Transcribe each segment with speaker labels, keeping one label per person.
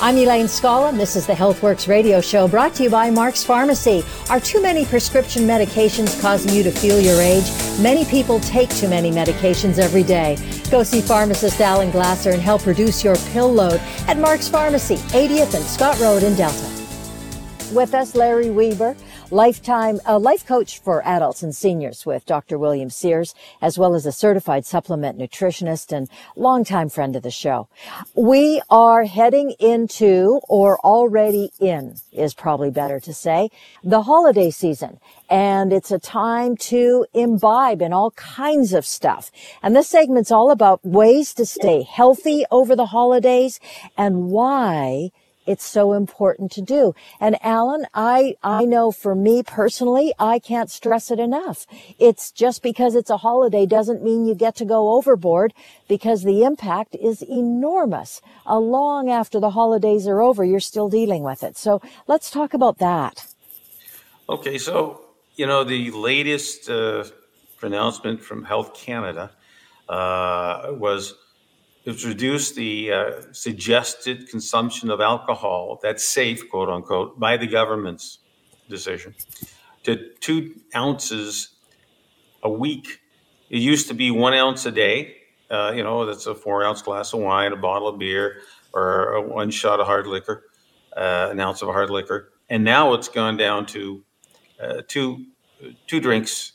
Speaker 1: I'm Elaine Scala, and this is the Healthworx radio show brought to you by Mark's Pharmacy. Are too many prescription medications causing you to feel your age? Many people take too many medications every day. Go see pharmacist Alan Glasser and help reduce your pill load at Mark's Pharmacy, 80th and Scott Road in Delta. With us, Larry Weber lifetime a life coach for adults and seniors with Dr. William Sears, as well as a certified supplement nutritionist and longtime friend of the show. We are heading into, or already in, is probably better to say, the holiday season. And it's a time to imbibe in all kinds of stuff. And this segment's all about ways to stay healthy over the holidays and why it's so important to do. And Alan, I, I know for me personally, I can't stress it enough. It's just because it's a holiday doesn't mean you get to go overboard because the impact is enormous. Uh, long after the holidays are over, you're still dealing with it. So let's talk about that.
Speaker 2: Okay. So, you know, the latest uh, pronouncement from Health Canada uh, was it's reduced the uh, suggested consumption of alcohol that's safe, quote unquote, by the government's decision to two ounces a week. It used to be one ounce a day. Uh, you know, that's a four ounce glass of wine, a bottle of beer, or one shot of hard liquor, uh, an ounce of hard liquor. And now it's gone down to uh, two two drinks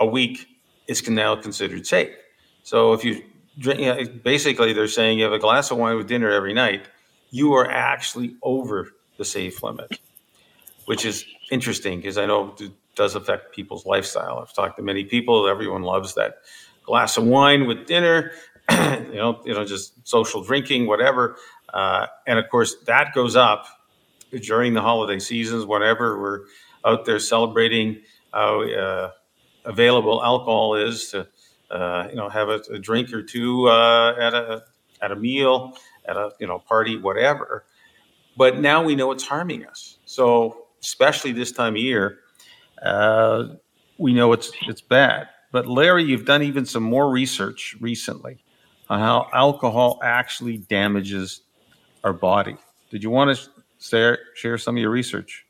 Speaker 2: a week is now considered safe. So if you drink, you know, basically they're saying you have a glass of wine with dinner every night, you are actually over the safe limit, which is interesting because I know it does affect people's lifestyle. I've talked to many people; everyone loves that glass of wine with dinner. you know, you know, just social drinking, whatever. Uh, and of course, that goes up during the holiday seasons. Whenever we're out there celebrating how uh, available alcohol is to uh, you know, have a, a drink or two uh, at a at a meal, at a you know party, whatever. But now we know it's harming us. So especially this time of year, uh, we know it's it's bad. But Larry, you've done even some more research recently on how alcohol actually damages our body. Did you want to share, share some of your research?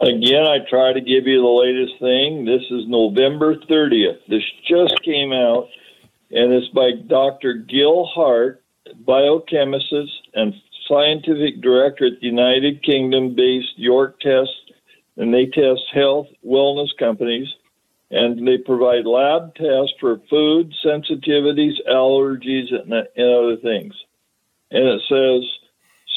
Speaker 3: Again, I try to give you the latest thing. This is November 30th. This just came out, and it's by Dr. Gill Hart, biochemist and scientific director at the United Kingdom based YorkTest, and they test health wellness companies. And they provide lab tests for food sensitivities, allergies, and, and other things. And it says,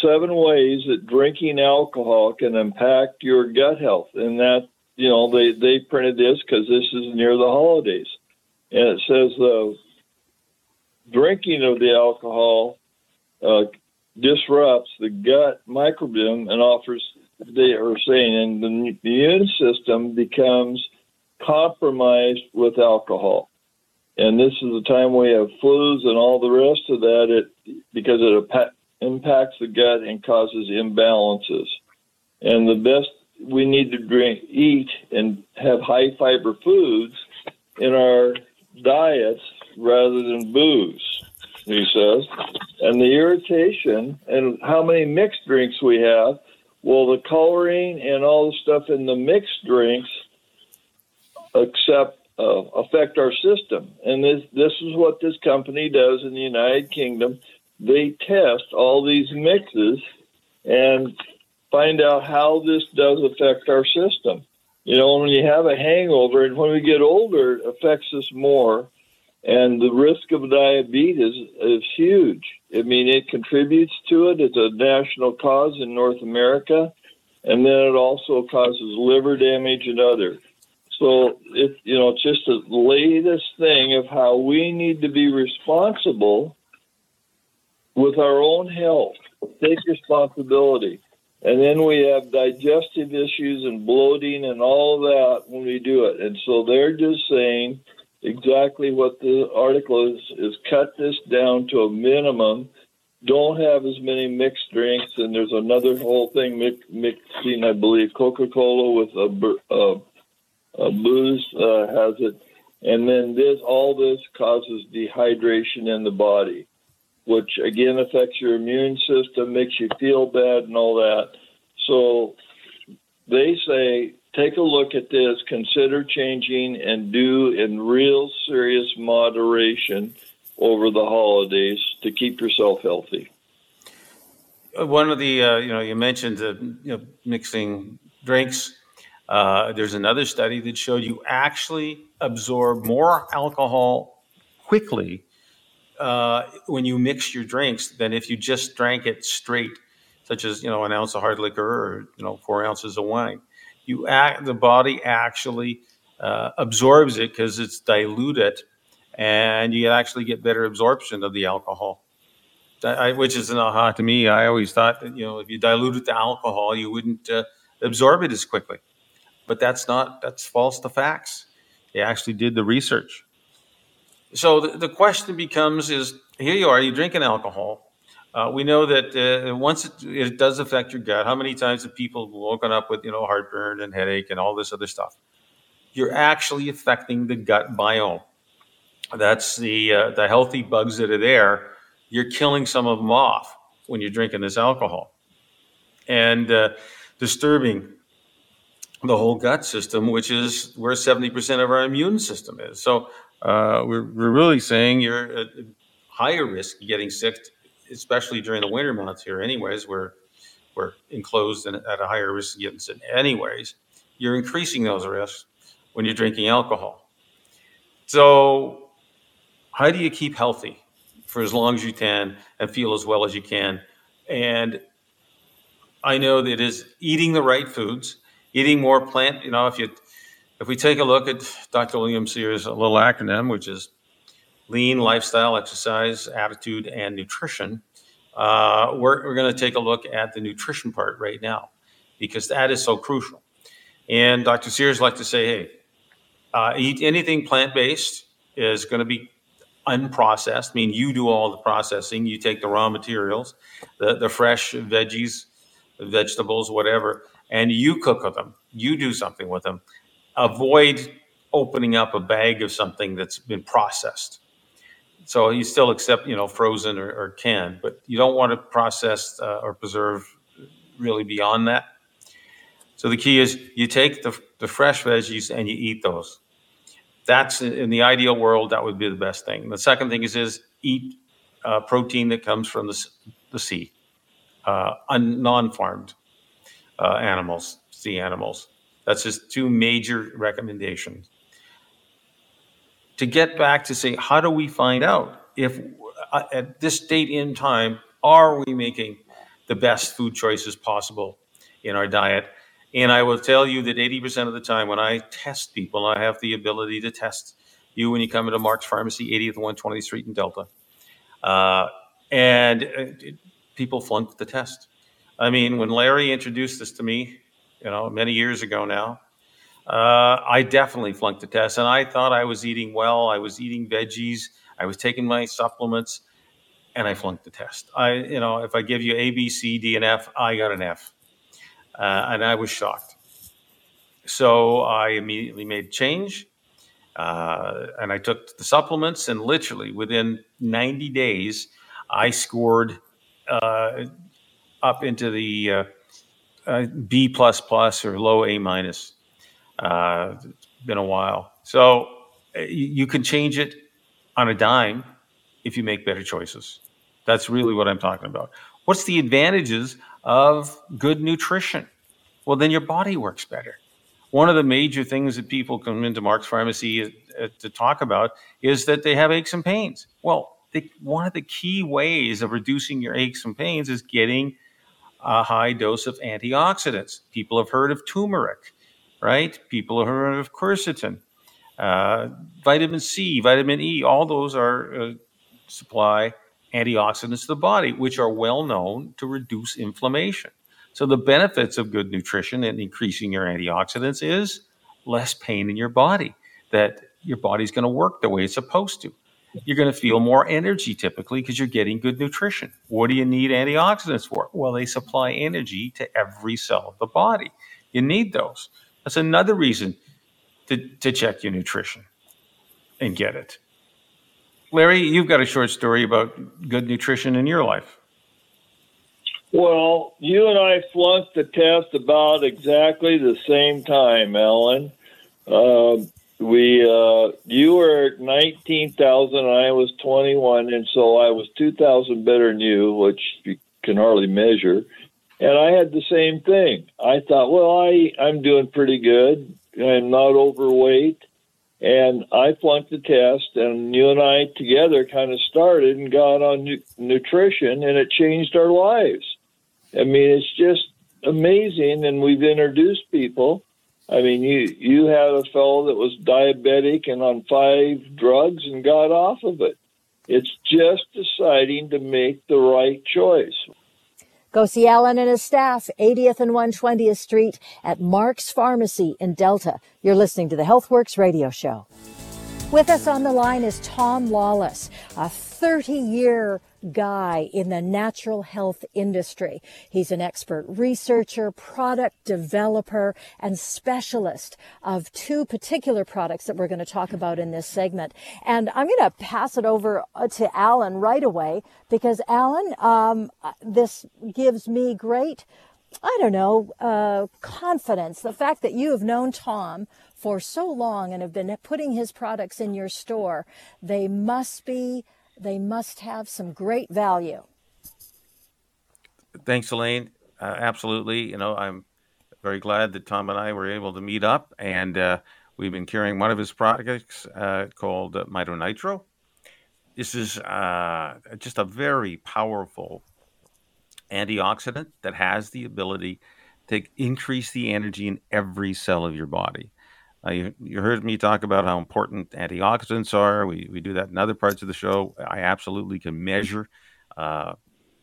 Speaker 3: seven ways that drinking alcohol can impact your gut health. And that, you know, they, they printed this because this is near the holidays. And it says the uh, drinking of the alcohol uh, disrupts the gut microbiome and offers, they are saying, and the, immune system becomes compromised with alcohol. And this is the time we have flus and all the rest of that it, because it impacts the gut and causes imbalances. And the best we need to drink, eat, and have high fiber foods in our diets rather than booze, he says. And the irritation and how many mixed drinks we have, well, the coloring and all the stuff in the mixed drinks accept, uh, affect our system. And this, this is what this company does in the United Kingdom they test all these mixes and find out how this does affect our system. You know, when you have a hangover and when we get older, it affects us more. And the risk of diabetes is huge. I mean, it contributes to it. It's a national cause in North America. And then it also causes liver damage and other. So it, you know, it's just the latest thing of how we need to be responsible with our own health. Take responsibility. And then we have digestive issues and bloating and all that when we do it. And so they're just saying exactly what the article is, is cut this down to a minimum don't have as many mixed drinks, and there's another whole thing mixing, I believe, Coca-Cola with a, a, a booze uh, has it, and then this all this causes dehydration in the body, which again affects your immune system, makes you feel bad, and all that. So they say take a look at this, consider changing, and do in real serious moderation over the holidays to keep yourself healthy.
Speaker 2: Uh, one of the, uh, you know, you mentioned uh, you know, mixing drinks. Uh, there's another study that showed you actually absorb more alcohol quickly uh, when you mix your drinks than if you just drank it straight, such as you know an ounce of hard liquor or you know four ounces of wine. You act, the body actually uh, absorbs it because it's diluted and you actually get better absorption of the alcohol. I, which is an aha to me. I always thought that you know if you diluted the alcohol, you wouldn't uh, absorb it as quickly, but that's not that's false to facts. They actually did the research. So the, the question becomes: Is here you are, you drinking alcohol. Uh, we know that uh, once it, it, does affect your gut, how many times have people woken up with you know heartburn and headache and all this other stuff? You're actually affecting the gut biome that's the uh, the healthy bugs that are there. You're killing some of them off when you're drinking this alcohol, and uh, disturbing the whole gut system, which is where 70% of our immune system is. So uh, we're, we're really saying you're at higher risk getting sick, especially during the winter months here, anyways, where we're enclosed and at a higher risk of getting sick, anyways. You're increasing those risks when you're drinking alcohol. So how do you keep healthy for as long as you can and feel as well as you can? And I know that is eating the right foods, eating more plant. You know, if you if we take a look at Dr. William Sears' little acronym, which is lean lifestyle, exercise, attitude, and nutrition, uh, we're, we're going to take a look at the nutrition part right now because that is so crucial. And Dr. Sears like to say, hey, uh, eat anything plant based is going to be unprocessed, I mean you do all the processing, you take the raw materials, the, the fresh veggies, vegetables, whatever, and you cook with them. You do something with them. Avoid opening up a bag of something that's been processed. So you still accept, you know, frozen or, or canned, but you don't want to process uh, or preserve really beyond that. So the key is you take the, the fresh veggies and you eat those that's in the ideal world that would be the best thing. The second thing is is eat uh, protein that comes from the, the sea, uh, un, non-farmed uh, animals, sea animals. That's just two major recommendations. To get back to say, how do we find out if uh, at this date in time are we making the best food choices possible in our diet? And I will tell you that 80% of the time when I test people, I have the ability to test you when you come into Mark's Pharmacy, 80th and 120th Street in Delta. Uh, and uh, people flunk the test. I mean, when Larry introduced this to me, you know, many years ago now, uh, I definitely flunked the test. And I thought I was eating well. I was eating veggies. I was taking my supplements, and I flunked the test. I, you know, if I give you A, B, C, D, and F, I got an F uh, and I was shocked. So I immediately made change, uh, and I took the supplements, and literally within 90 days, I scored uh, up into the B plus plus or low A minus. Uh, it's been a while, so you can change it on a dime if you make better choices. That's really what I'm talking about. What's the advantages of good nutrition? Well, then your body works better. One of the major things that people come into Mark's Pharmacy uh, to talk about is that they have aches and pains. Well, the, one of the key ways of reducing your aches and pains is getting a high dose of antioxidants. People have heard of turmeric, right? People have heard of quercetin, uh, vitamin C, vitamin E. All those are uh, supply antioxidants to the body, which are well known to reduce inflammation. So, the benefits of good nutrition and increasing your antioxidants is less pain in your body, that your body's going to work the way it's supposed to. You're going to feel more energy typically because you're getting good nutrition. What do you need antioxidants for? Well, they supply energy to every cell of the body. You need those. That's another reason to, to check your nutrition and get it. Larry, you've got a short story about good nutrition in your life.
Speaker 3: Well, you and I flunked the test about exactly the same time, Alan. Uh, we, uh, you were nineteen thousand, and I was twenty-one, and so I was two thousand better than you, which you can hardly measure. And I had the same thing. I thought, well, I I'm doing pretty good. I'm not overweight, and I flunked the test. And you and I together kind of started and got on nu- nutrition, and it changed our lives. I mean, it's just amazing, and we've introduced people. I mean, you you had a fellow that was diabetic and on five drugs and got off of it. It's just deciding to make the right choice.
Speaker 1: Go see Alan and his staff, 80th and 120th Street at Mark's Pharmacy in Delta. You're listening to the Healthworx radio show. With us on the line is Tom Lawless, a 30 year guy in the natural health industry. He's an expert researcher, product developer, and specialist of two particular products that we're going to talk about in this segment. And I'm going to pass it over uh, to Alan right away because Alan, um, uh, this gives me great I don't know, uh, confidence. The fact that you have known Tom for so long and have been putting his products in your store, they must be they must have some great value.
Speaker 2: Thanks, Elaine. Uh, absolutely. You know, I'm very glad that Tom and I were able to meet up, and uh, we've been carrying one of his products uh, called uh, Mito Nitro. This is uh, just a very powerful antioxidant that has the ability to increase the energy in every cell of your body. Uh, you, you, heard me talk about how important antioxidants are. We, we do that in other parts of the show. I absolutely can measure uh,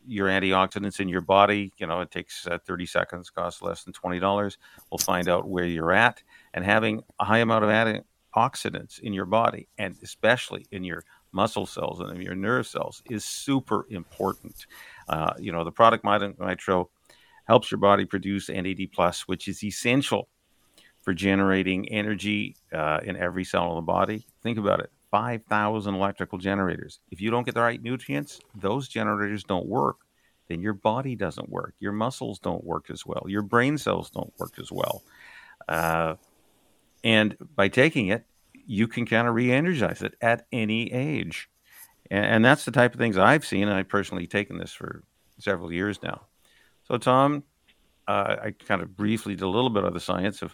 Speaker 2: your antioxidants in your body. You know, it takes uh, 30 seconds, costs less than $20. We'll find out where you're at. And having a high amount of antioxidants in your body, and especially in your muscle cells and in your nerve cells, is super important. Uh, you know, the product Nitro helps your body produce NAD+, plus, which is essential for generating energy uh, in every cell of the body. Think about it 5,000 electrical generators. If you don't get the right nutrients, those generators don't work. Then your body doesn't work. Your muscles don't work as well. Your brain cells don't work as well. Uh, and by taking it, you can kind of re energize it at any age. And, and, that's the type of things I've seen. I've personally taken this for several years now. So, Tom, uh, I kind of briefly did a little bit of the science of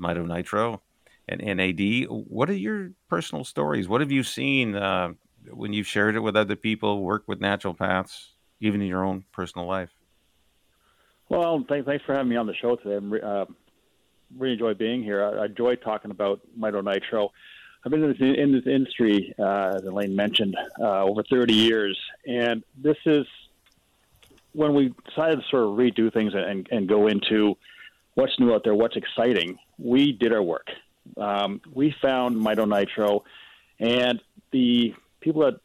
Speaker 2: Mito Nitro and NAD. What are your personal stories? What have you seen uh, when you've shared it with other people, worked with naturopaths, even in your own personal life?
Speaker 4: Well, thanks, thanks for having me on the show today. I uh, really enjoy being here. I, I enjoy talking about Mito Nitro. I've been in this, in this industry, uh, as Elaine mentioned, uh, over 30 years, and this is when we decided to sort of redo things and, and go into what's new out there, what's exciting we did our work. Um, we found Mito Nitro, and the people that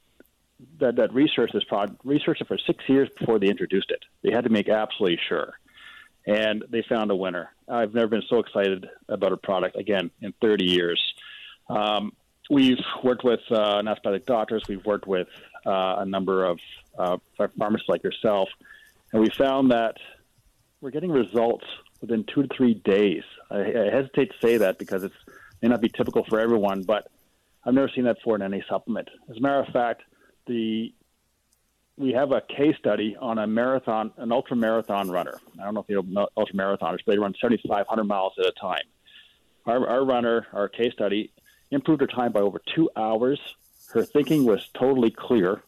Speaker 4: that, that researched this product researched it for six years before they introduced it. They had to make absolutely sure, and they found a winner. I've never been so excited about a product again in 30 years. Um, we've worked with uh, doctors. We've worked with uh, a number of uh, pharmacists like yourself, and we found that we're getting results within two to three days. I, I hesitate to say that because it may not be typical for everyone, but I've never seen that for in any supplement. As a matter of fact, the we have a case study on a marathon, an ultra marathon runner. I don't know if you know ultra marathoners, but they run 7,500 miles at a time. Our, our runner, our case study, improved her time by over two hours. Her thinking was totally clear.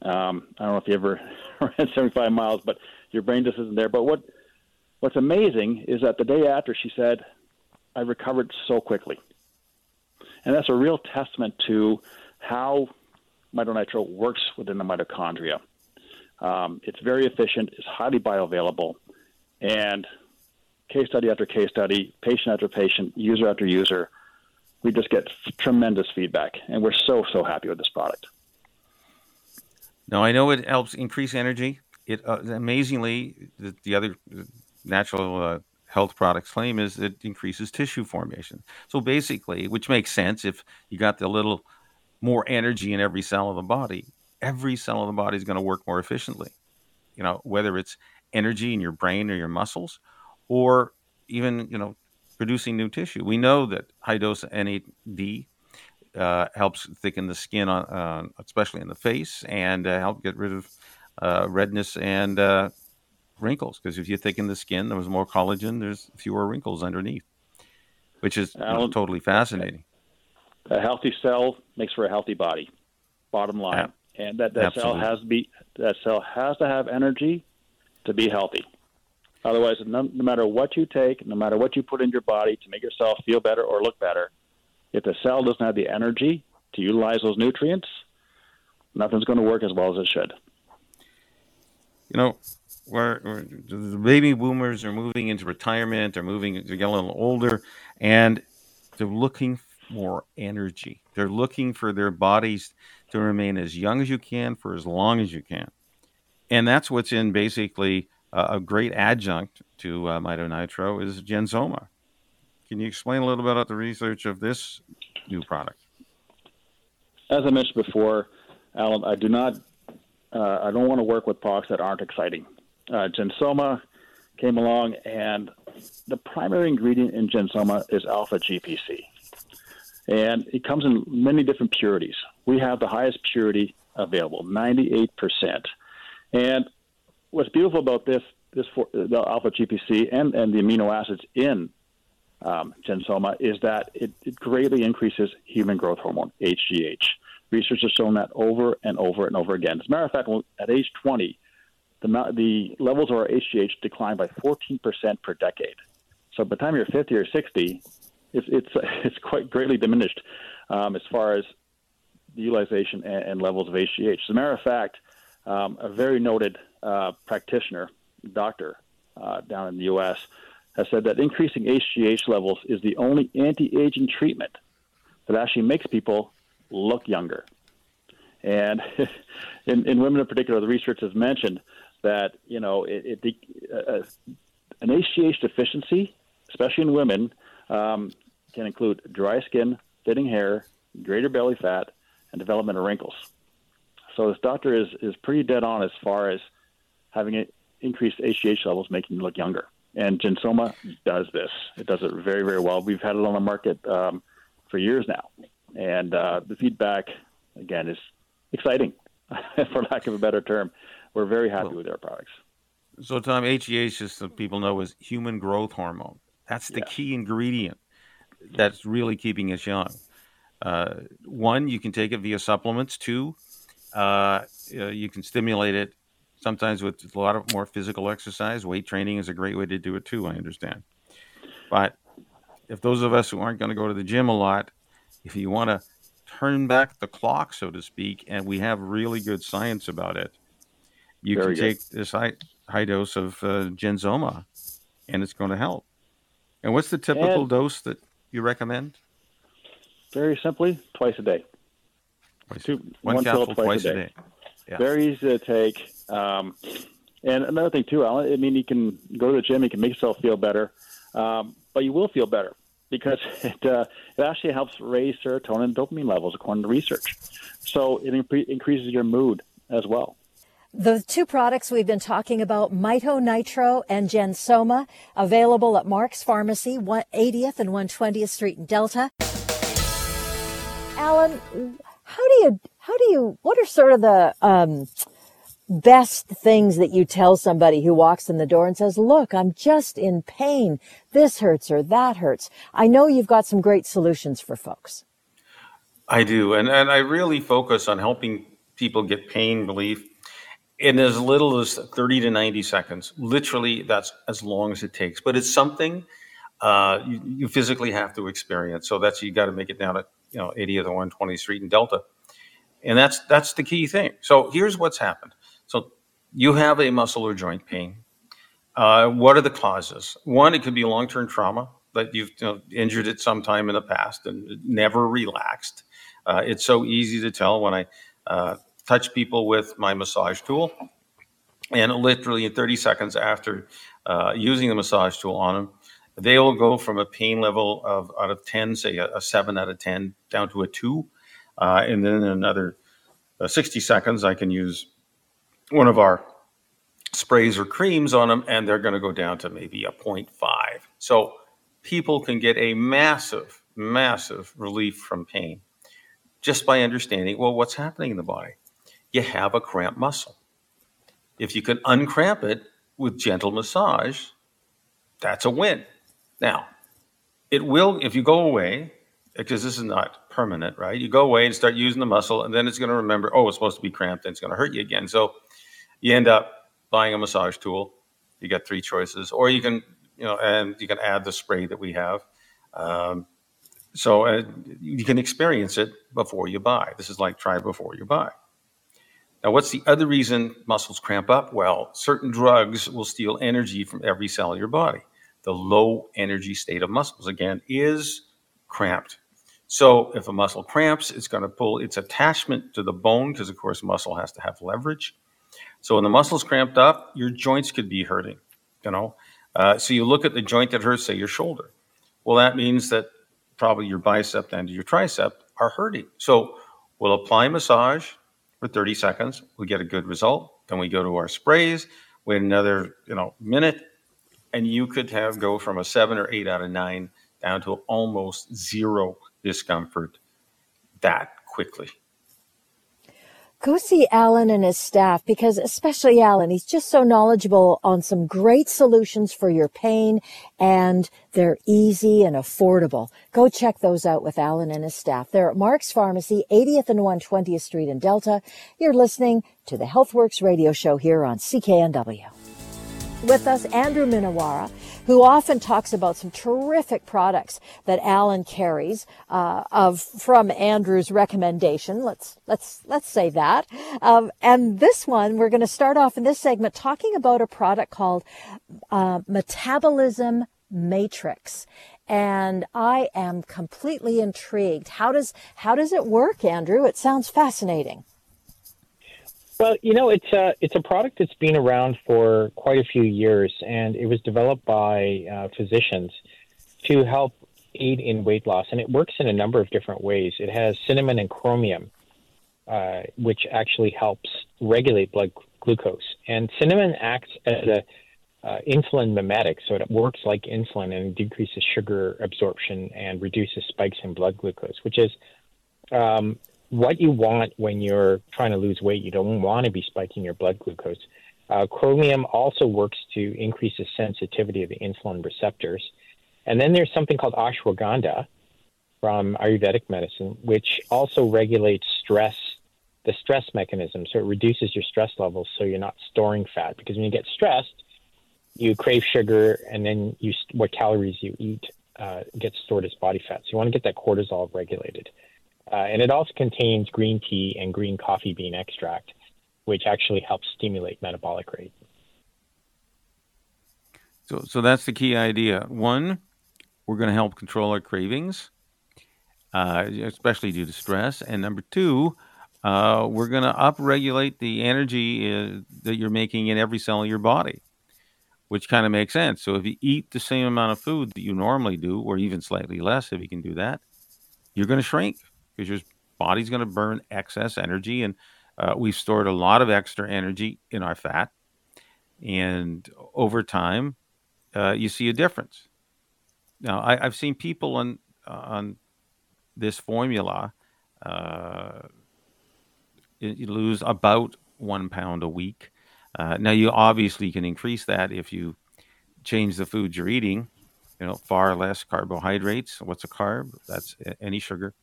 Speaker 4: Um, I don't know if you ever ran 75 miles, but your brain just isn't there. But what What's amazing is that the day after she said, I recovered so quickly. And that's a real testament to how mitonitro works within the mitochondria. Um, it's very efficient, it's highly bioavailable, and case study after case study, patient after patient, user after user, we just get tremendous feedback, and we're so so happy with this product.
Speaker 2: Now I know it helps increase energy. It uh, amazingly the, the other natural uh, health products claim is it increases tissue formation. So basically, which makes sense if you got the little more energy in every cell of the body, every cell of the body is going to work more efficiently. You know, whether it's energy in your brain or your muscles, or even you know producing new tissue. We know that high dose NAD uh, helps thicken the skin, on, uh, especially in the face, and uh, help get rid of uh, redness and uh, wrinkles. Because if you thicken the skin, there was more collagen, there's fewer wrinkles underneath, which is you know, totally fascinating.
Speaker 4: A healthy cell makes for a healthy body. Bottom line, and that, that cell has to be that cell has to have energy to be healthy. Otherwise, no, no matter what you take, no matter what you put in your body to make yourself feel better or look better, if the cell doesn't have the energy to utilize those nutrients, nothing's going to work as well as it should.
Speaker 2: You know, where, the baby boomers are moving into retirement, they're moving, they're getting a little older, and they're looking for energy. They're looking for their bodies to remain as young as you can for as long as you can. And that's what's in basically uh, a great adjunct to uh, Nitro is Gensoma. Can you explain a little bit about the research of this new product?
Speaker 4: As I mentioned before, Alan, I do not, uh, I don't want to work with products that aren't exciting. Uh, Gensoma came along, and the primary ingredient in Gensoma is alpha GPC. And it comes in many different purities. We have the highest purity available, 98%. And what's beautiful about this, this for, the alpha GPC and, and the amino acids in um, gensoma is that it, it greatly increases human growth hormone, HGH. Research has shown that over and over and over again. As a matter of fact, at age 20, the, the levels of our HGH decline by 14% per decade. So by the time you're 50 or 60, it's, it's, it's quite greatly diminished um, as far as the utilization and, and, levels of HGH. As a matter of fact, um, a very noted uh, practitioner, doctor uh, down in the U.S., has said that increasing HGH levels is the only anti-aging treatment that actually makes people look younger. And in, in women in particular, the research has mentioned that you know it, it uh, an HGH deficiency, especially in women, um, can include dry skin, thinning hair, greater belly fat, and development of wrinkles. So this doctor is is pretty dead on as far as having increased HGH levels making you look younger. And Gensoma does this. It does it very, very well. We've had it on the market um, for years now. And uh, the feedback, again, is exciting, for lack of a better term. We're very happy well, with our products.
Speaker 2: So, Tom, HGH, just so people know, is human growth hormone. That's the yeah. key ingredient that's really keeping us young. Uh, one, you can take it via supplements. Two, uh, you can stimulate it sometimes with a lot of more physical exercise. Weight training is a great way to do it too, I understand. But if those of us who aren't going to go to the gym a lot, if you want to turn back the clock, so to speak, and we have really good science about it, you Very can good. take this high, high dose of uh, Gensoma, and it's going to help. And what's the typical and dose that you recommend?
Speaker 4: Very simply, twice a day.
Speaker 2: Twice, Two, one, one capsule twice, twice, a day. day.
Speaker 4: Yeah. Very easy to take. Um, and another thing too, Alan. I mean, you can go to the gym, you can make yourself feel better, um, but you will feel better because it uh, it actually helps raise serotonin and dopamine levels according to research. So it increases your mood as well.
Speaker 1: The two products we've been talking about, Mito Nitro and Gensoma, available at Mark's Pharmacy, 80th and 120th Street in Delta. Alan, how do you, how do you, what are sort of the, um, best things that you tell somebody who walks in the door and says, look, I'm just in pain. This hurts or that hurts. I know you've got some great solutions for folks.
Speaker 2: I do. And, and I really focus on helping people get pain relief in as little as 30 to 90 seconds. Literally, that's as long as it takes. But it's something uh, you, you, physically have to experience. So that's you got to make it down at you know 80th or 120th Street in Delta, and that's that's the key thing. So here's what's happened. So you have a muscle or joint pain. Uh, what are the causes? One, it could be long-term trauma that you've you know, injured at some time in the past and never relaxed. Uh, it's so easy to tell when I uh, touch people with my massage tool, and literally in 30 seconds after uh, using the massage tool on them, they will go from a pain level of out of 10, say a, a 7 out of 10, down to a 2. Uh, and then in another uh, 60 seconds, I can use one of our sprays or creams on them, and they're going to go down to maybe a 0.5. So people can get a massive, massive relief from pain just by understanding well, what's happening in the body? You have a cramped muscle. If you can uncramp it with gentle massage, that's a win. Now, it will, if you go away, because this is not permanent, right? You go away and start using the muscle, and then it's going to remember, oh, it's supposed to be cramped, and it's going to hurt you again. So you end up buying a massage tool. You get three choices, or you can, you know, and you can add the spray that we have. Um, so uh, you can experience it before you buy. This is like try before you buy. Now, what's the other reason muscles cramp up? Well, certain drugs will steal energy from every cell of your body. The low energy state of muscles, again, is cramped. So if a muscle cramps, it's going to pull its attachment to the bone because, of course, muscle has to have leverage. So when the muscle's cramped up, your joints could be hurting. You know, uh, so you look at the joint that hurts, say your shoulder. Well, that means that probably your bicep and your tricep are hurting. So we'll apply massage for 30 seconds. We get a good result. Then we go to our sprays. Wait another you know minute, and you could have go from a seven or eight out of nine down to almost zero discomfort that quickly
Speaker 1: go see Alan and his staff because especially Alan, he's just so knowledgeable on some great solutions for your pain and they're easy and affordable. Go check those out with Alan and his staff. They're at Mark's Pharmacy, 80th and 120th Street in Delta. You're listening to the Healthworx radio show here on CKNW. With us, Andrew Minowara who often talks about some terrific products that Alan carries uh, of from Andrew's recommendation. Let's let's let's say that. Um, and this one, we're going to start off in this segment talking about a product called uh, Metabolism Matrix and I am completely intrigued. How does how does it work, Andrew? It sounds fascinating.
Speaker 5: Well, you know, it's a it's a product that's been around for quite a few years, and it was developed by uh, physicians to help aid in weight loss, and it works in a number of different ways. It has cinnamon and chromium, uh, which actually helps regulate blood glucose, and cinnamon acts as a uh, insulin mimetic, so it works like insulin and decreases sugar absorption and reduces spikes in blood glucose, which is um, what you want when you're trying to lose weight. You don't want to be spiking your blood glucose. Uh, chromium also works to increase the sensitivity of the insulin receptors. And then there's something called ashwagandha from Ayurvedic medicine, which also regulates stress, the stress mechanism. So it reduces your stress levels so you're not storing fat. Because when you get stressed, you crave sugar, and then you what calories you eat uh, gets stored as body fat. So you want to get that cortisol regulated. Uh, and it also contains green tea and green coffee bean extract, which actually helps stimulate metabolic rate.
Speaker 2: So, so that's the key idea. One, we're going to help control our cravings, uh, especially due to stress. And number two, uh, we're going to upregulate the energy uh, that you're making in every cell of your body, which kind of makes sense. So if you eat the same amount of food that you normally do, or even slightly less, if you can do that, you're going to shrink because your body's going to burn excess energy. And uh, we've stored a lot of extra energy in our fat. And over time, uh, you see a difference. Now, I, have seen people on on this formula uh, you lose about one pound a week. Uh, now, you obviously can increase that if you change the foods you're eating. You know, far less carbohydrates. What's a carb? That's any sugar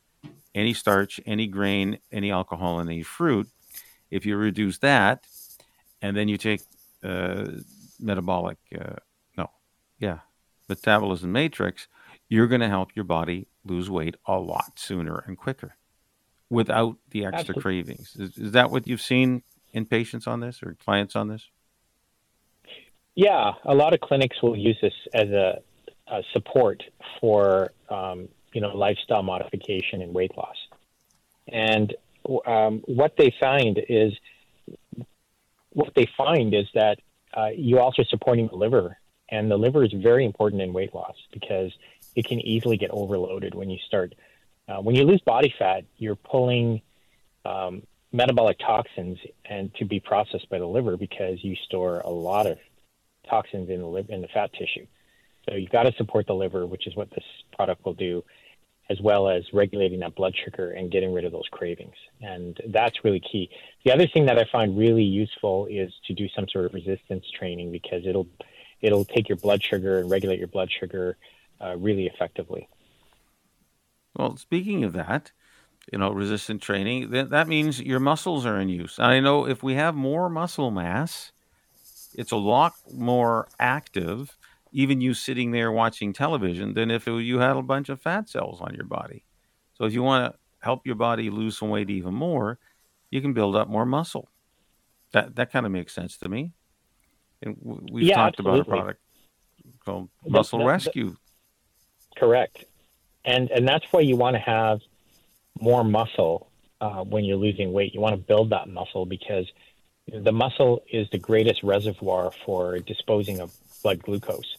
Speaker 2: any starch, any grain, any alcohol, and any fruit. If you reduce that, and then you take uh, metabolic, uh, no, yeah, metabolism matrix, you're going to help your body lose weight a lot sooner and quicker without the extra Absolutely. cravings. Is, is that what you've seen in patients on this or clients on this?
Speaker 5: Yeah, a lot of clinics will use this as a, a support for um, you know, lifestyle modification and weight loss. And um, what they find is what they find is that uh, you also supporting the liver, and the liver is very important in weight loss because it can easily get overloaded when you start. Uh, when you lose body fat, you're pulling um, metabolic toxins and to be processed by the liver because you store a lot of toxins in the liver in the fat tissue. So you've got to support the liver, which is what this product will do, as well as regulating that blood sugar and getting rid of those cravings. And that's really key. The other thing that I find really useful is to do some sort of resistance training because it'll it'll take your blood sugar and regulate your blood sugar uh, really effectively.
Speaker 2: Well, speaking of that, you know, resistant training, that, that means your muscles are in use. And I know if we have more muscle mass, it's a lot more active, even you sitting there watching television, than if it, you had a bunch of fat cells on your body. So if you want to help your body lose some weight even more, you can build up more muscle. That that kind of makes sense to me. And we've
Speaker 5: yeah,
Speaker 2: talked
Speaker 5: absolutely.
Speaker 2: about a product called Muscle Rescue.
Speaker 5: Correct, and and that's why you want to have more muscle uh, when you're losing weight. You want to build that muscle because the muscle is the greatest reservoir for disposing of blood glucose.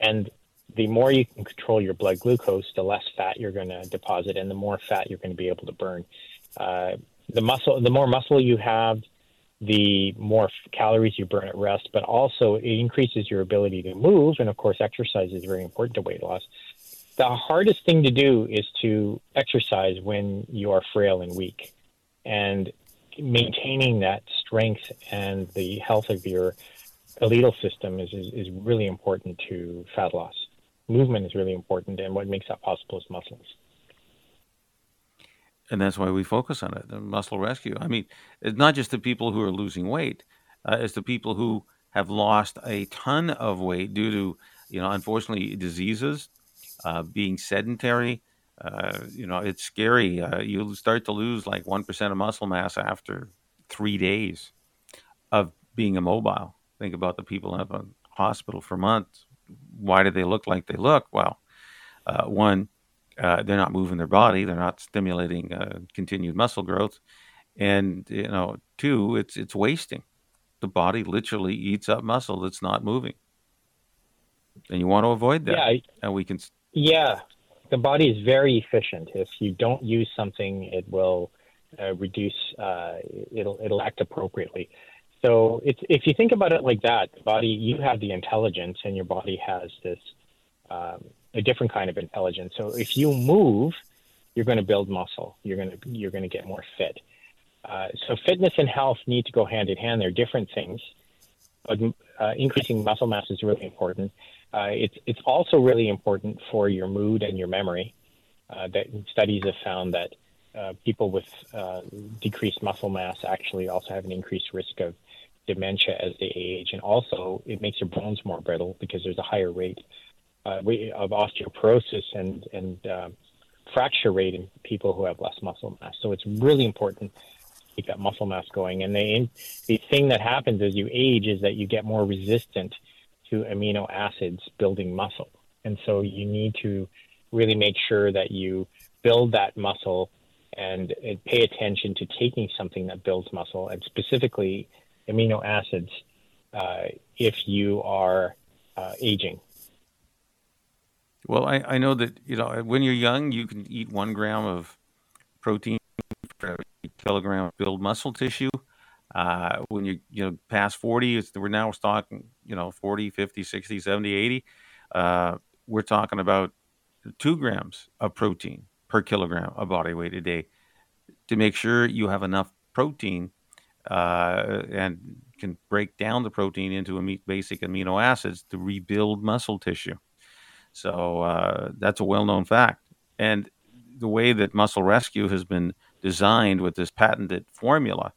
Speaker 5: And the more you can control your blood glucose, the less fat you're going to deposit, and the more fat you're going to be able to burn. Uh, the muscle, the more muscle you have, the more calories you burn at rest, but also it increases your ability to move. And of course, exercise is very important to weight loss. The hardest thing to do is to exercise when you are frail and weak. And maintaining that strength and the health of your skeletal system is, is, is really important to fat loss. Movement is really important, and what makes that possible is muscles.
Speaker 2: And that's why we focus on it, the muscle rescue. I mean, it's not just the people who are losing weight, uh, it's the people who have lost a ton of weight due to, you know, unfortunately, diseases, uh, being sedentary, uh, you know, it's scary. Uh, you start to lose like 1% of muscle mass after three days of being immobile. Think about the people in a hospital for months. Why do they look like they look? Well, uh, one, uh, they're not moving their body. They're not stimulating uh, continued muscle growth. And, you know, two, it's, it's wasting. The body literally eats up muscle that's not moving. And you want to avoid that.
Speaker 5: Yeah.
Speaker 2: and we can.
Speaker 5: Yeah the body is very efficient. If you don't use something, it will uh, reduce. Uh, it'll it'll act appropriately. So it's if you think about it like that, the body you have the intelligence, and your body has this um, a different kind of intelligence. So if you move, you're going to build muscle. You're going to you're going to get more fit. Uh, so fitness and health need to go hand in hand. They're different things, but uh, increasing muscle mass is really important. Uh, it's it's also really important for your mood and your memory. Uh, that studies have found that uh, people with uh, decreased muscle mass actually also have an increased risk of dementia as they age, and also it makes your bones more brittle because there's a higher rate uh, of osteoporosis and and uh, fracture rate in people who have less muscle mass. So it's really important to keep that muscle mass going. And the the thing that happens as you age is that you get more resistant to amino acids building muscle. And so you need to really make sure that you build that muscle and pay attention to taking something that builds muscle and specifically amino acids uh, if you are uh, aging.
Speaker 2: Well, I, I know that you know when you're young, you can eat one gram of protein for every kilogram of build muscle tissue. Uh, when you you know past 40 we're now talking you know 40 50 60 70 80 uh, we're talking about two grams of protein per kilogram of body weight a day to make sure you have enough protein uh, and can break down the protein into basic amino acids to rebuild muscle tissue so uh, that's a well-known fact and the way that muscle rescue has been designed with this patented formula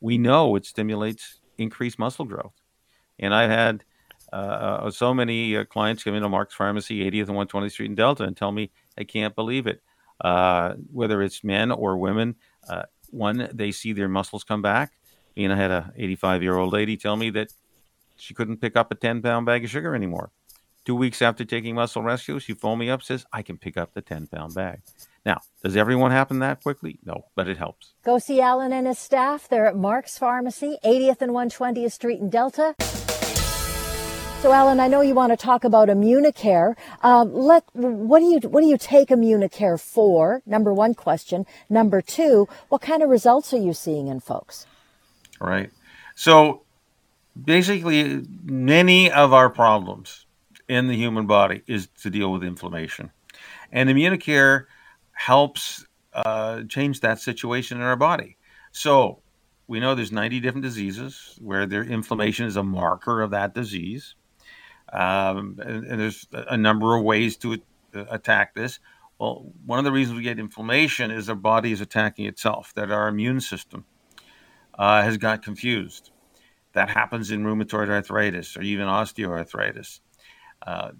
Speaker 2: we know it stimulates increased muscle growth. And I've had uh, uh so many uh, clients come into Mark's Pharmacy, 80th and 120th Street in Delta, and tell me I can't believe it. Uh, whether it's men or women, uh, one, they see their muscles come back. I had a 85 year old lady tell me that she couldn't pick up a 10 pound bag of sugar anymore. Two weeks after taking muscle rescue, she phoned me up, says, I can pick up the 10 pound bag. Now, does everyone happen that quickly? No, but it helps.
Speaker 1: Go see Alan and his staff. They're at Mark's Pharmacy, 80th and 120th Street in Delta. So, Alan, I know you want to talk about Immunicare. Um, let what do you what do you take Immunicare for? Number one question. Number two, what kind of results are you seeing in folks?
Speaker 2: Right. So, basically, many of our problems in the human body is to deal with inflammation, and Immunicare helps uh, change that situation in our body. So, we know there's 90 different diseases where their inflammation is a marker of that disease. Um, and, and, there's a number of ways to attack this. Well, one of the reasons we get inflammation is our body is attacking itself, that our immune system uh, has got confused. That happens in rheumatoid arthritis or even osteoarthritis. Uh,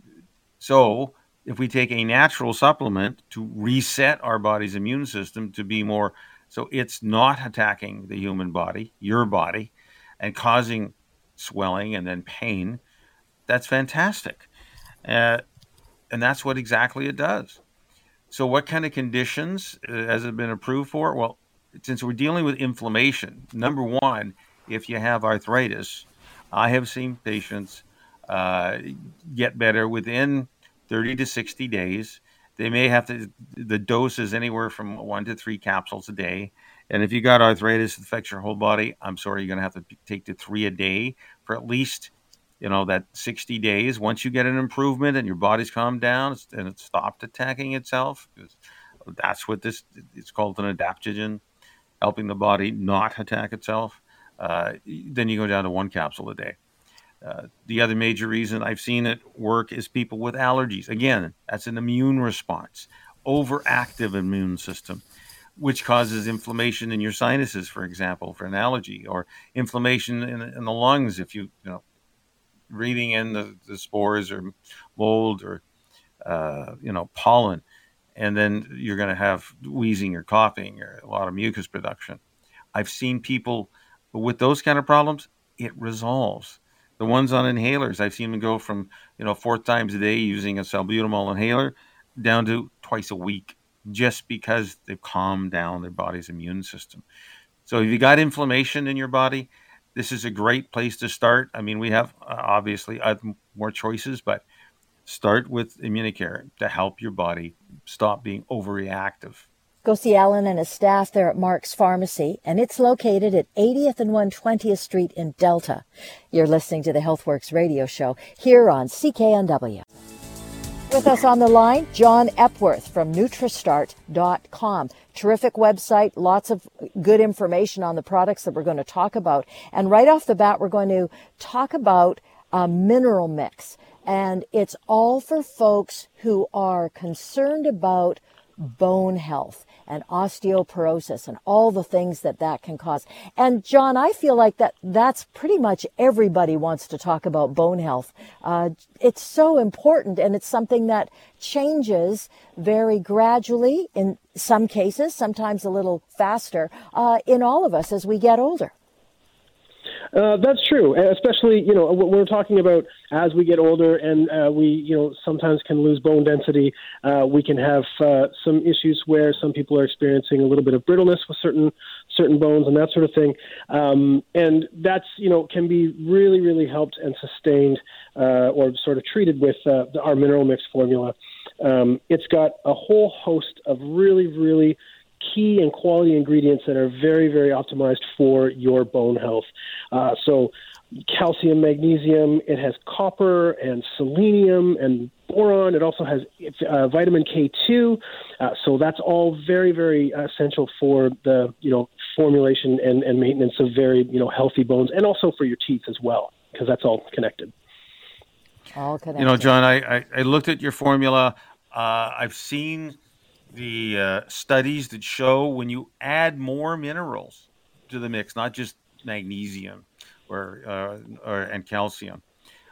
Speaker 2: so, if we take a natural supplement to reset our body's immune system to be more so it's not attacking the human body, your body, and causing swelling and then pain, that's fantastic. Uh, and that's what exactly it does. So, what kind of conditions uh, has it been approved for? Well, since we're dealing with inflammation, number one, if you have arthritis, I have seen patients uh, get better within 30 to 60 days. They may have to, the dose is anywhere from one to three capsules a day. And if you got arthritis that affects your whole body, I'm sorry, you're going to have to take to three a day for at least you know that 60 days once you get an improvement and your body's calmed down and it stopped attacking itself that's what this it's called an adaptogen helping the body not attack itself uh, then you go down to one capsule a day. Uh, the other major reason i've seen it work is people with allergies. Again that's an immune response overactive immune system which causes inflammation in your sinuses, for example, for an allergy, or inflammation in, in the lungs if you, you know, breathing in the, the spores or mold or uh, you know pollen, and then you're going to have wheezing or coughing or a lot of mucus production. I've seen people with those kind of problems. It resolves. The ones on inhalers, I've seen them go from you know four times a day using a salbutamol inhaler down to twice a week, just because they've calmed down their body's immune system. So if you got inflammation in your body, this is a great place to start. I mean, we have uh, obviously more choices, but start with Immunicare to help your body stop being overreactive.
Speaker 1: Go see Alan and his staff there at Mark's Pharmacy, and it's located at 80th and 120th Street in Delta. You're listening to the Healthworx radio show here on CKNW. With us on the line, John Epworth from Nutristart.com. Terrific website, lots of good information on the products that we're going to talk about. And right off the bat, we're going to talk about a mineral mix. And it's all for folks who are concerned about bone health and osteoporosis and all the things that that can cause. And John, I feel like that that's pretty much everybody wants to talk about bone health. Uh, it's so important and it's something that changes very gradually in some cases, sometimes a little faster uh, in all of us as we get older.
Speaker 6: Uh, that's true, especially you know we're talking about as we get older and uh, we you know sometimes can lose bone density. Uh, we can have uh, some issues where some people are experiencing a little bit of brittleness with certain certain bones and that sort of thing, um, and that's you know can be really really helped and sustained uh, or sort of treated with uh, our mineral mix formula. Um, it's got a whole host of really really key and quality ingredients that are very, very optimized for your bone health. Uh, so, calcium, magnesium, it has copper and selenium and boron. It also has uh, vitamin K2. Uh, so, that's all very, very essential for the, you know, formulation and, and maintenance of very, you know, healthy bones and also for your teeth as well, because that's all connected.
Speaker 1: All connected.
Speaker 2: You know, John, I, I, I looked at your formula. Uh, I've seen the uh, studies that show when you add more minerals to the mix, not just magnesium or, uh, or and calcium,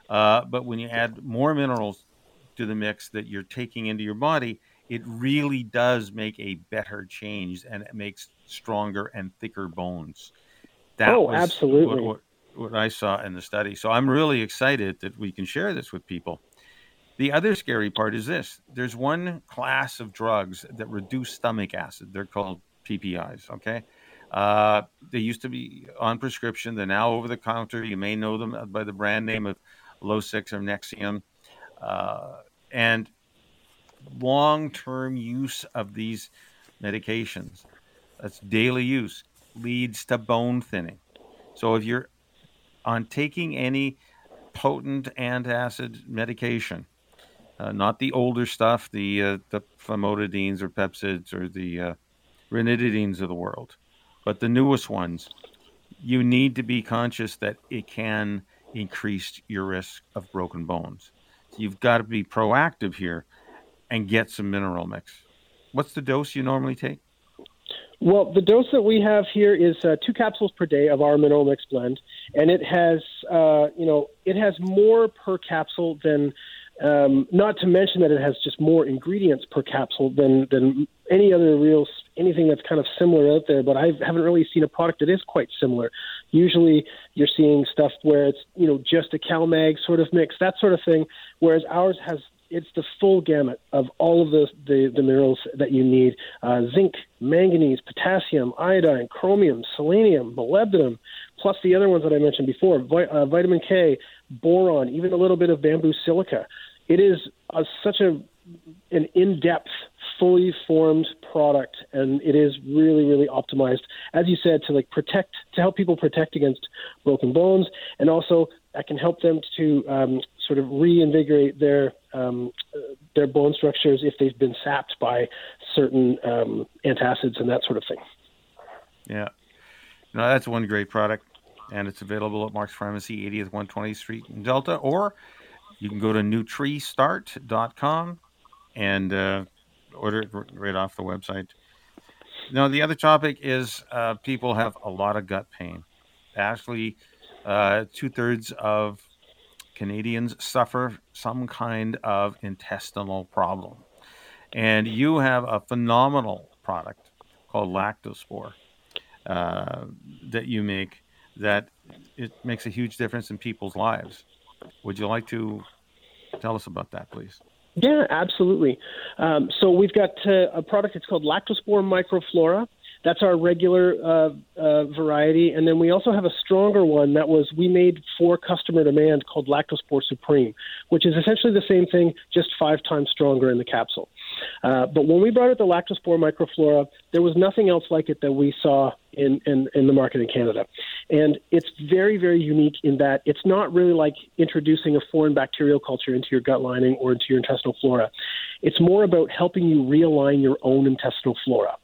Speaker 2: uh, but when you add more minerals to the mix that you're taking into your body, it really does make a better change and it makes stronger and thicker bones.
Speaker 6: That oh, absolutely.
Speaker 2: What, what, what I saw in the study. So I'm really excited that we can share this with people. The other scary part is this there's one class of drugs that reduce stomach acid. They're called PPIs, okay? Uh, they used to be on prescription. They're now over the counter. You may know them by the brand name of Losec or Nexium. Uh, and long term use of these medications, that's daily use, leads to bone thinning. So if you're on taking any potent antacid medication, uh, not the older stuff, the uh, the famotidines or pepsids or the uh, ranitidines of the world, but the newest ones. You need to be conscious that it can increase your risk of broken bones. So you've got to be proactive here and get some mineral mix. What's the dose you normally take?
Speaker 6: Well, the dose that we have here is uh, two capsules per day of our mineral mix blend, and it has, uh, you know, it has more per capsule than um, not to mention that it has just more ingredients per capsule than than any other real anything that's kind of similar out there. But I haven't really seen a product that is quite similar. Usually, you're seeing stuff where it's you know just a CalMag sort of mix, that sort of thing. Whereas ours has it's the full gamut of all of the the, the minerals that you need: uh, zinc, manganese, potassium, iodine, chromium, selenium, molybdenum, plus the other ones that I mentioned before: vi- uh, vitamin K, boron, even a little bit of bamboo silica. It is a, such a an in-depth, fully formed product, and it is really, really optimized, as you said, to like protect, to help people protect against broken bones, and also that can help them to um, sort of reinvigorate their um, their bone structures if they've been sapped by certain um, antacids and that sort of thing.
Speaker 2: Yeah, no, that's one great product, and it's available at Mark's Pharmacy, 80th 120th Street in Delta, or you can go to NutriStart.com and uh, order it right off the website. Now, the other topic is uh, people have a lot of gut pain. Actually, uh, two thirds of Canadians suffer some kind of intestinal problem. And you have a phenomenal product called Lactospore uh, that you make that it makes a huge difference in people's lives. Would you like to tell us about that, please?
Speaker 6: Yeah, absolutely. Um, so we've got uh, a product. It's called Lactospore Microflora. That's our regular uh, uh, variety, and then we also have a stronger one that was we made for customer demand called Lactospore Supreme, which is essentially the same thing, just five times stronger in the capsule. Uh, but when we brought out the Lactospore Microflora, there was nothing else like it that we saw in, in, in the market in Canada. And it's very, very unique in that it's not really like introducing a foreign bacterial culture into your gut lining or into your intestinal flora. It's more about helping you realign your own intestinal flora.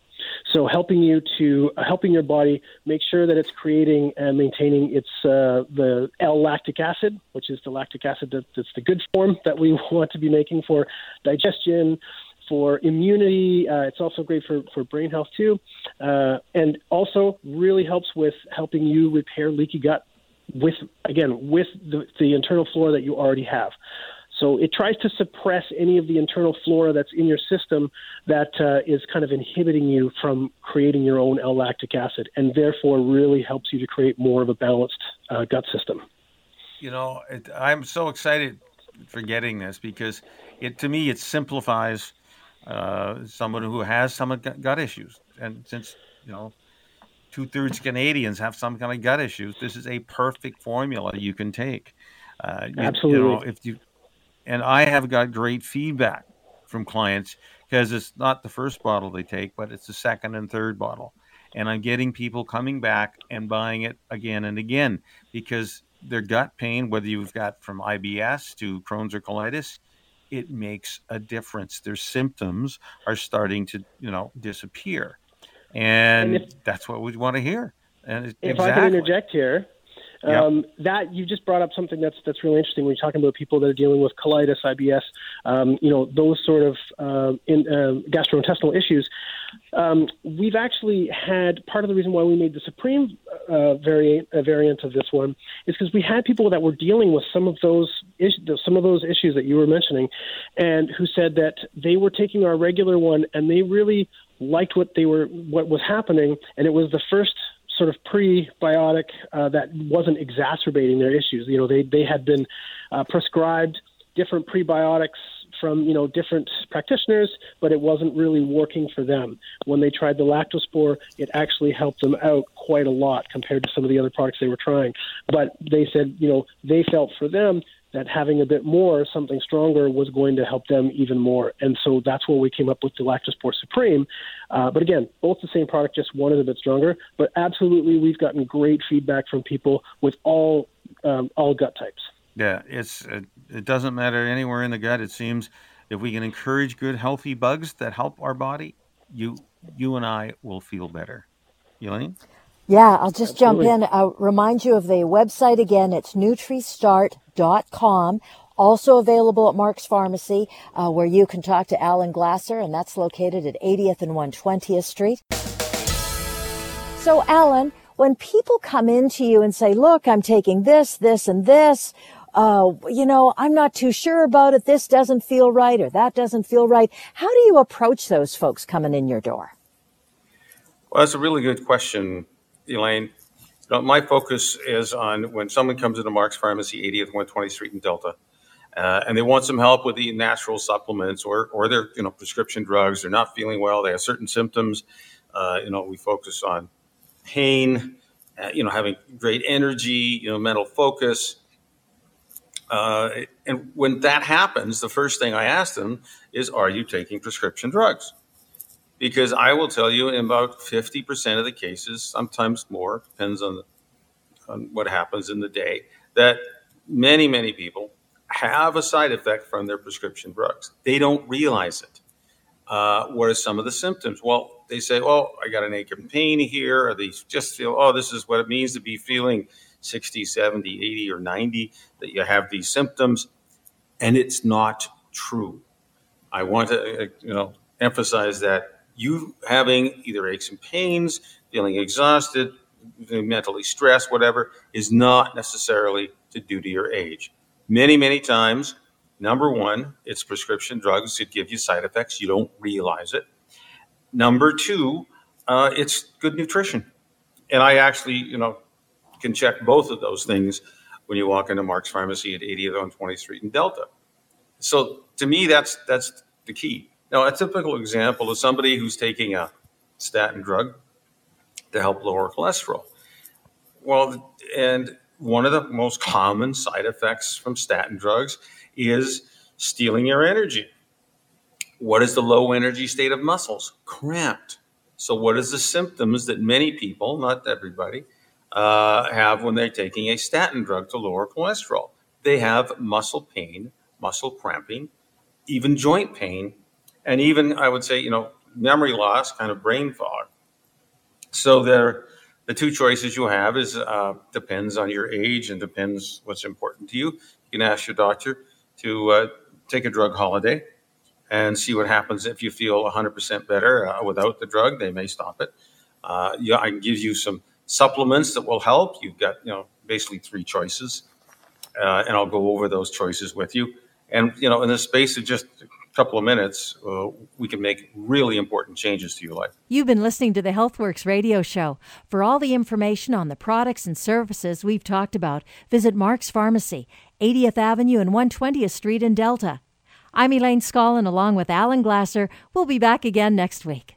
Speaker 6: So helping you to uh, helping your body make sure that it's creating and maintaining its uh, the L-lactic acid, which is the lactic acid that, that's the good form that we want to be making for digestion, for immunity. Uh, it's also great for, for brain health too, uh, and also really helps with helping you repair leaky gut with again with the, the internal flora that you already have. So it tries to suppress any of the internal flora that's in your system that uh, is kind of inhibiting you from creating your own L-lactic acid, and therefore really helps you to create more of a balanced uh, gut system.
Speaker 2: You know, it, I'm so excited for getting this because it to me it simplifies uh, someone who has some gut issues, and since you know two thirds Canadians have some kind of gut issues, this is a perfect formula you can take.
Speaker 6: Uh, you, Absolutely.
Speaker 2: You know, if you and I have got great feedback from clients because it's not the first bottle they take, but it's the second and third bottle. And I'm getting people coming back and buying it again and again because their gut pain, whether you've got from IBS to Crohn's or colitis, it makes a difference. Their symptoms are starting to, you know, disappear. And, and if, that's what we want to hear. And
Speaker 6: if exactly. I can interject here, um, That you just brought up something that's that's really interesting when you're talking about people that are dealing with colitis, IBS, um, you know, those sort of uh, in, uh, gastrointestinal issues. Um, we've actually had part of the reason why we made the supreme uh, variant uh, variant of this one is because we had people that were dealing with some of those is- some of those issues that you were mentioning, and who said that they were taking our regular one and they really liked what they were what was happening, and it was the first sort of prebiotic uh, that wasn't exacerbating their issues. You know, they they had been uh, prescribed different prebiotics from you know different practitioners, but it wasn't really working for them. When they tried the lactospore, it actually helped them out quite a lot compared to some of the other products they were trying. But they said you know they felt for them that having a bit more, something stronger, was going to help them even more. And so that's where we came up with the Lactospore Supreme. Uh, but again, both the same product, just one is a bit stronger. But absolutely, we've gotten great feedback from people with all um, all gut types.
Speaker 2: Yeah, it's it, it doesn't matter anywhere in the gut. It seems if we can encourage good, healthy bugs that help our body, you you and I will feel better. Elaine.
Speaker 1: Yeah, I'll just Absolutely. jump in. I'll remind you of the website again. It's NutriStart.com. Also available at Mark's Pharmacy, uh, where you can talk to Alan Glasser, and that's located at 80th and 120th Street. So, Alan, when people come into you and say, look, I'm taking this, this, and this, uh, you know, I'm not too sure about it. This doesn't feel right or that doesn't feel right. How do you approach those folks coming in your door?
Speaker 2: Well, that's a really good question, Elaine. You my focus is on when someone comes into Mark's Pharmacy, 80th 120th Street in Delta, uh, and they want some help with the natural supplements or, or their you know prescription drugs. They're not feeling well. They have certain symptoms. Uh, you know, we focus on pain, uh, you know, having great energy, you know, mental focus. Uh, and when that happens, the first thing I ask them is, "Are you taking prescription drugs?" Because I will tell you in about 50% of the cases, sometimes more, depends on, on what happens in the day, that many, many people have a side effect from their prescription drugs. They don't realize it. Uh, what are some of the symptoms? Well, they say, oh, I got an ache and pain here, or they just feel, oh, this is what it means to be feeling 60, 70, 80, or 90, that you have these symptoms. And it's not true. I want to, uh, you know, emphasize that you having either aches and pains, feeling exhausted, mentally stressed, whatever, is not necessarily to due to your age. Many, many times, number one, it's prescription drugs that give you side effects. You don't realize it. Number two, uh, it's good nutrition. And I actually, you know, can check both of those things when you walk into Mark's Pharmacy at 80th on 20th Street in Delta. So to me, that's that's the key. Now, a typical example is somebody who's taking a statin drug to help lower cholesterol. Well, and one of the most common side effects from statin drugs is stealing your energy. What is the low energy state of muscles? Cramped. So, what is the symptoms that many people, not everybody, uh, have when they're taking a statin drug to lower cholesterol? They have muscle pain, muscle cramping, even joint pain, and even I would say, you know, memory loss, kind of brain fog. So there, the two choices you have is uh, depends on your age and depends what's important to you. You can ask your doctor to uh, take a drug holiday and see what happens if you feel 100% better uh, without the drug. They may stop it. Uh, I can give you some supplements that will help. You've got you know basically three choices, uh, and I'll go over those choices with you. And you know, in the space of just couple of minutes, uh, we can make really important changes to your life.
Speaker 1: You've been listening to the Healthworx radio show. For all the information on the products and services we've talked about, visit Mark's Pharmacy, 80th Avenue and 120th Street in Delta. I'm Elaine Scollin along with Alan Glasser. We'll be back again next week.